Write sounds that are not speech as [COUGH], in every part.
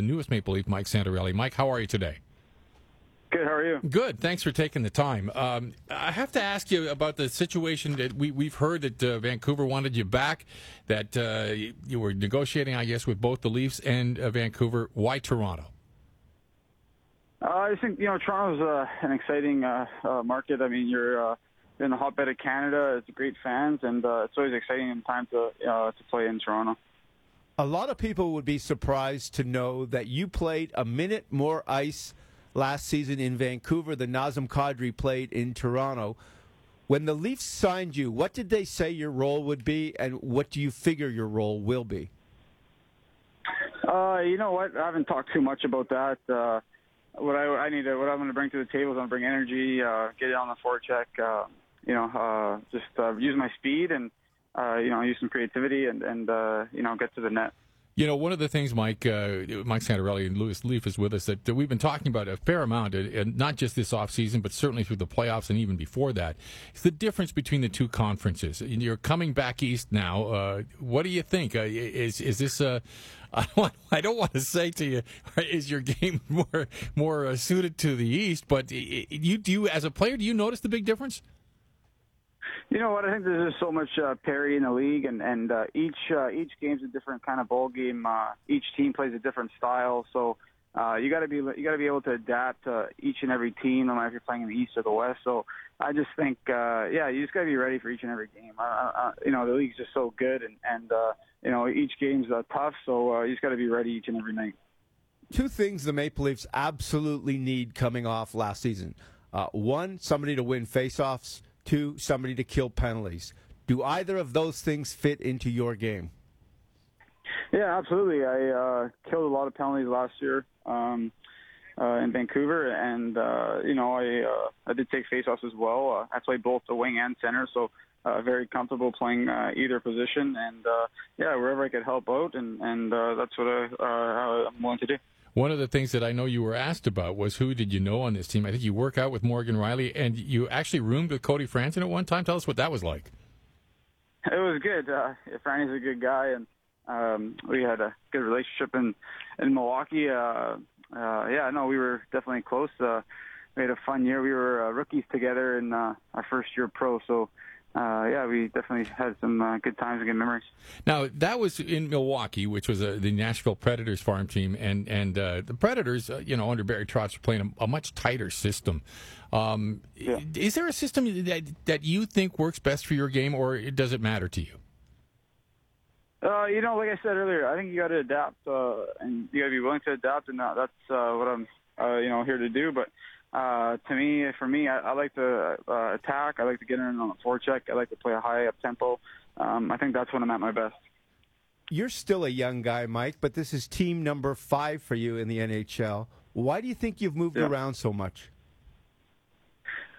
the newest Maple Leaf, Mike Santorelli. Mike, how are you today? Good. How are you? Good. Thanks for taking the time. Um, I have to ask you about the situation that we, we've heard that uh, Vancouver wanted you back, that uh, you were negotiating, I guess, with both the Leafs and uh, Vancouver. Why Toronto? Uh, I think you know Toronto's uh, an exciting uh, uh, market. I mean, you're uh, in the hotbed of Canada. It's great fans, and uh, it's always exciting in time to uh, to play in Toronto. A lot of people would be surprised to know that you played a minute more ice last season in Vancouver than Nazem Kadri played in Toronto. When the Leafs signed you, what did they say your role would be, and what do you figure your role will be? Uh, you know what? I haven't talked too much about that. Uh, what I, I need to, what I'm going to bring to the table is I'm going to bring energy, uh, get it on the forecheck, uh, you know, uh, just uh, use my speed and uh, you know use some creativity and and uh, you know get to the net. You know, one of the things, Mike, uh, Mike Santorelli and Lewis Leaf is with us that, that we've been talking about a fair amount, and not just this offseason, but certainly through the playoffs and even before that. The difference between the two conferences. You're coming back east now. Uh, what do you think? Uh, is is this a [LAUGHS] I don't, I don't want to say to you, [LAUGHS] is your game more more uh, suited to the East? But you do you as a player, do you notice the big difference? You know what? I think there's just so much uh, parity in the league, and and uh, each uh, each game's a different kind of ball game. Uh, each team plays a different style, so uh, you got to be you got to be able to adapt to each and every team, no matter if you're playing in the East or the West. So I just think, uh, yeah, you just got to be ready for each and every game. Uh, uh, you know, the league's just so good, and and uh, you know each game's uh, tough, so uh, you just got to be ready each and every night. Two things the Maple Leafs absolutely need coming off last season: uh, one, somebody to win faceoffs to somebody to kill penalties. Do either of those things fit into your game? Yeah, absolutely. I uh, killed a lot of penalties last year um, uh, in Vancouver, and uh, you know I uh, I did take faceoffs as well. Uh, I played both the wing and center, so uh, very comfortable playing either position. And uh, yeah, wherever I could help out, and and uh, that's what I, I'm willing to do. One of the things that I know you were asked about was who did you know on this team? I think you work out with Morgan Rielly, and you actually roomed with Cody Franson at one time. Tell us what that was like. It was good. Uh, Franny's a good guy, and um, we had a good relationship in in Milwaukee. Uh, uh, yeah, no, we were definitely close. Uh, we had a fun year. We were uh, rookies together in uh, our first year pro, so uh, yeah, we definitely had some uh, good times and good memories. Now that was in Milwaukee, which was uh, the Nashville Predators farm team, and and uh, the Predators, uh, you know, under Barry Trotz, are playing a, a much tighter system. Um, yeah. Is there a system that that you think works best for your game, or does it matter to you? Uh, you know, like I said earlier, I think you got to adapt, and you got to be willing to adapt, and that's what I'm, you know, here to do. But uh, to me, for me, I, I like to uh, attack. I like to get in on the forecheck. I like to play a high up tempo. Um, I think that's when I'm at my best. You're still a young guy, Mike, but this is team number five for you in the NHL. Why do you think you've moved yeah. around so much?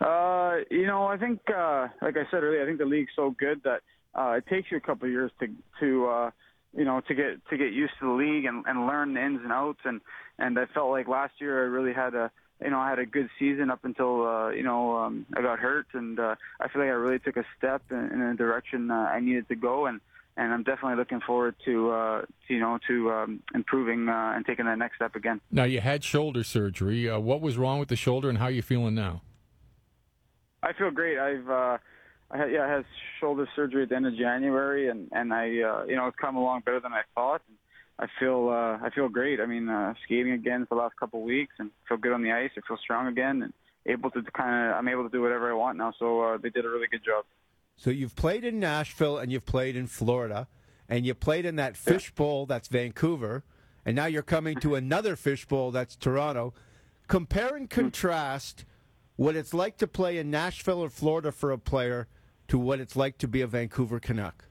Uh, you know, I think, uh, like I said earlier, I think the league's so good that uh, it takes you a couple of years to to uh, you know to get to get used to the league and, and learn the ins and outs. And and I felt like last year I really had a you know, I had a good season up until uh, you know um, I got hurt, and uh, I feel like I really took a step in, in a direction uh, I needed to go, and and I'm definitely looking forward to, uh, to you know to um, improving uh, and taking that next step again. Now you had shoulder surgery. Uh, what was wrong with the shoulder, and how are you feeling now? I feel great. I've uh, I had yeah I had shoulder surgery at the end of January, and and I uh, you know it's come along better than I thought. And, I feel uh, I feel great. I mean, uh, skating again for the last couple of weeks and feel good on the ice. I feel strong again and able to kind of I'm able to do whatever I want now. So uh, they did a really good job. So you've played in Nashville and you've played in Florida, and you played in that fishbowl that's Vancouver, and now you're coming to [LAUGHS] another fishbowl that's Toronto. Compare and hmm. contrast what it's like to play in Nashville or Florida for a player to what it's like to be a Vancouver Canuck.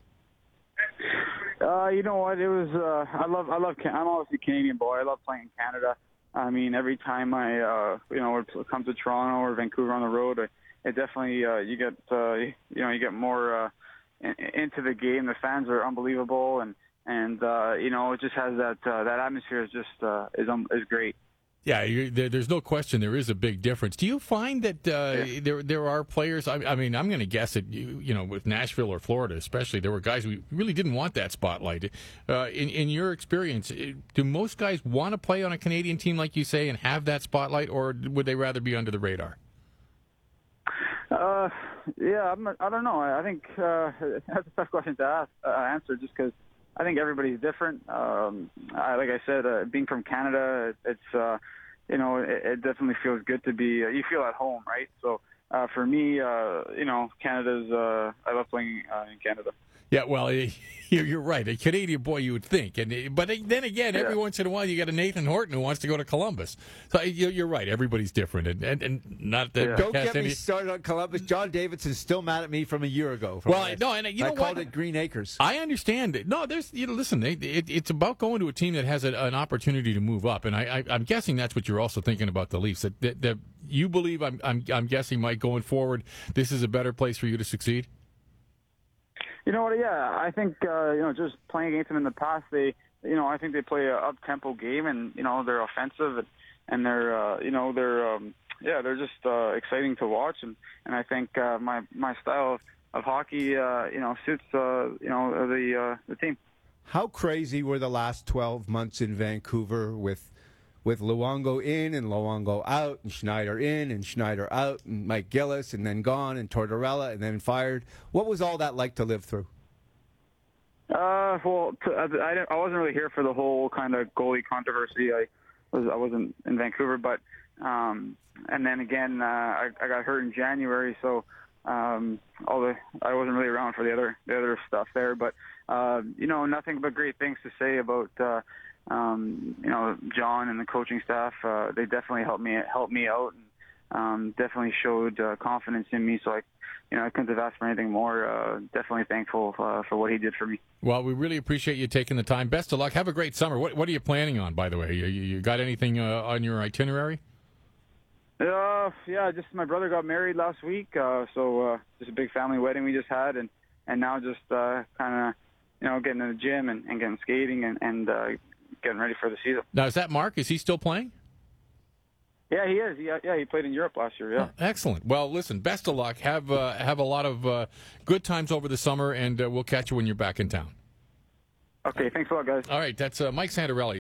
Uh, you know what? It was. Uh, I love. I love. I'm obviously a Canadian boy. I love playing in Canada. I mean, every time I, uh, you know, come to Toronto or Vancouver on the road, it, it definitely uh, you get, uh, you know, you get more uh, in, into the game. The fans are unbelievable, and and uh, you know, it just has that uh, that atmosphere is just uh, is um, is great. Yeah, there, there's no question there is a big difference. Do you find that uh, Yeah. there there are players? I, I mean, I'm going to guess that you you know with Nashville or Florida, especially, there were guys who really didn't want that spotlight. Uh, in in your experience, eh, do most guys want to play on a Canadian team like you say and have that spotlight, or would they rather be under the radar? Uh, yeah, I'm, I don't know. I I think uh, [LAUGHS] that's a tough question to ask, uh, answer, just because I think everybody's different. Um, I, like I said, uh, being from Canada, it's uh, you know, it, it definitely feels good to be. Uh, you feel at home, right? So uh, for me, uh, you know, Canada's. Uh, I love playing uh, in Canada. Yeah, well, eh, [LAUGHS] you're, you're right. A Canadian boy, you would think, and eh, but then again, every Yeah. once in a while, you got a Nathan Horton who wants to go to Columbus. So eh, you- you're right. Everybody's different, and and, and not that Yeah. Don't cast get me started on Columbus. John Davidson's still mad at me from a year ago. from Well, when no, and you I know called what? it Green Acres. I understand it. No, there's you know, listen. They, it, it's about going to a team that has a, an opportunity to move up, and I, I, I'm guessing that's what you're also thinking about the Leafs. That, that, that you believe, I'm, I'm, I'm guessing, Mike, going forward, this is a better place for you to succeed. You know what? Yeah, I think uh, you know just playing against them in the past, they you know I think they play a up tempo game, and you know they're offensive, and, and they're uh, you know they're um, yeah they're just uh, exciting to watch, and and I think uh, my my style of, of hockey uh, you know suits uh, you know the uh, the team. How crazy were the last 12 months in Vancouver with with Luongo in and Luongo out and Schneider in and Schneider out and Mike Gillis and then gone and Tortorella and then fired? What was all that like to live through? Uh, well, I wasn't really here for the whole kind of goalie controversy. I was I wasn't in Vancouver, but um, and then again, uh, I, I got hurt in January, so um, all the I wasn't really around for the other the other stuff there. But uh, you know, nothing but great things to say about uh, um, you know John and the coaching staff. Uh, they definitely helped me helped me out and um, definitely showed uh, confidence in me. So I, you know, I couldn't have asked for anything more. Uh, definitely thankful uh, for what he did for me. Well, we really appreciate you taking the time. Best of luck. Have a great summer. What, what are you planning on, by the way? You, you got anything uh, on your itinerary? Uh, yeah, just my brother got married last week, uh, so uh, just a big family wedding we just had, and and now just uh, kind of, you know, getting in the gym and, and getting skating and and uh, getting ready for the season. Now, is that Mark? Is he still playing? Yeah, he is. Yeah, yeah, he played in Europe last year. Yeah. Excellent. Well, listen. Best of luck. Have uh, have a lot of uh, good times over the summer, and uh, we'll catch you when you're back in town. Okay, thanks a lot, guys. All right, that's uh, Mike Santorelli.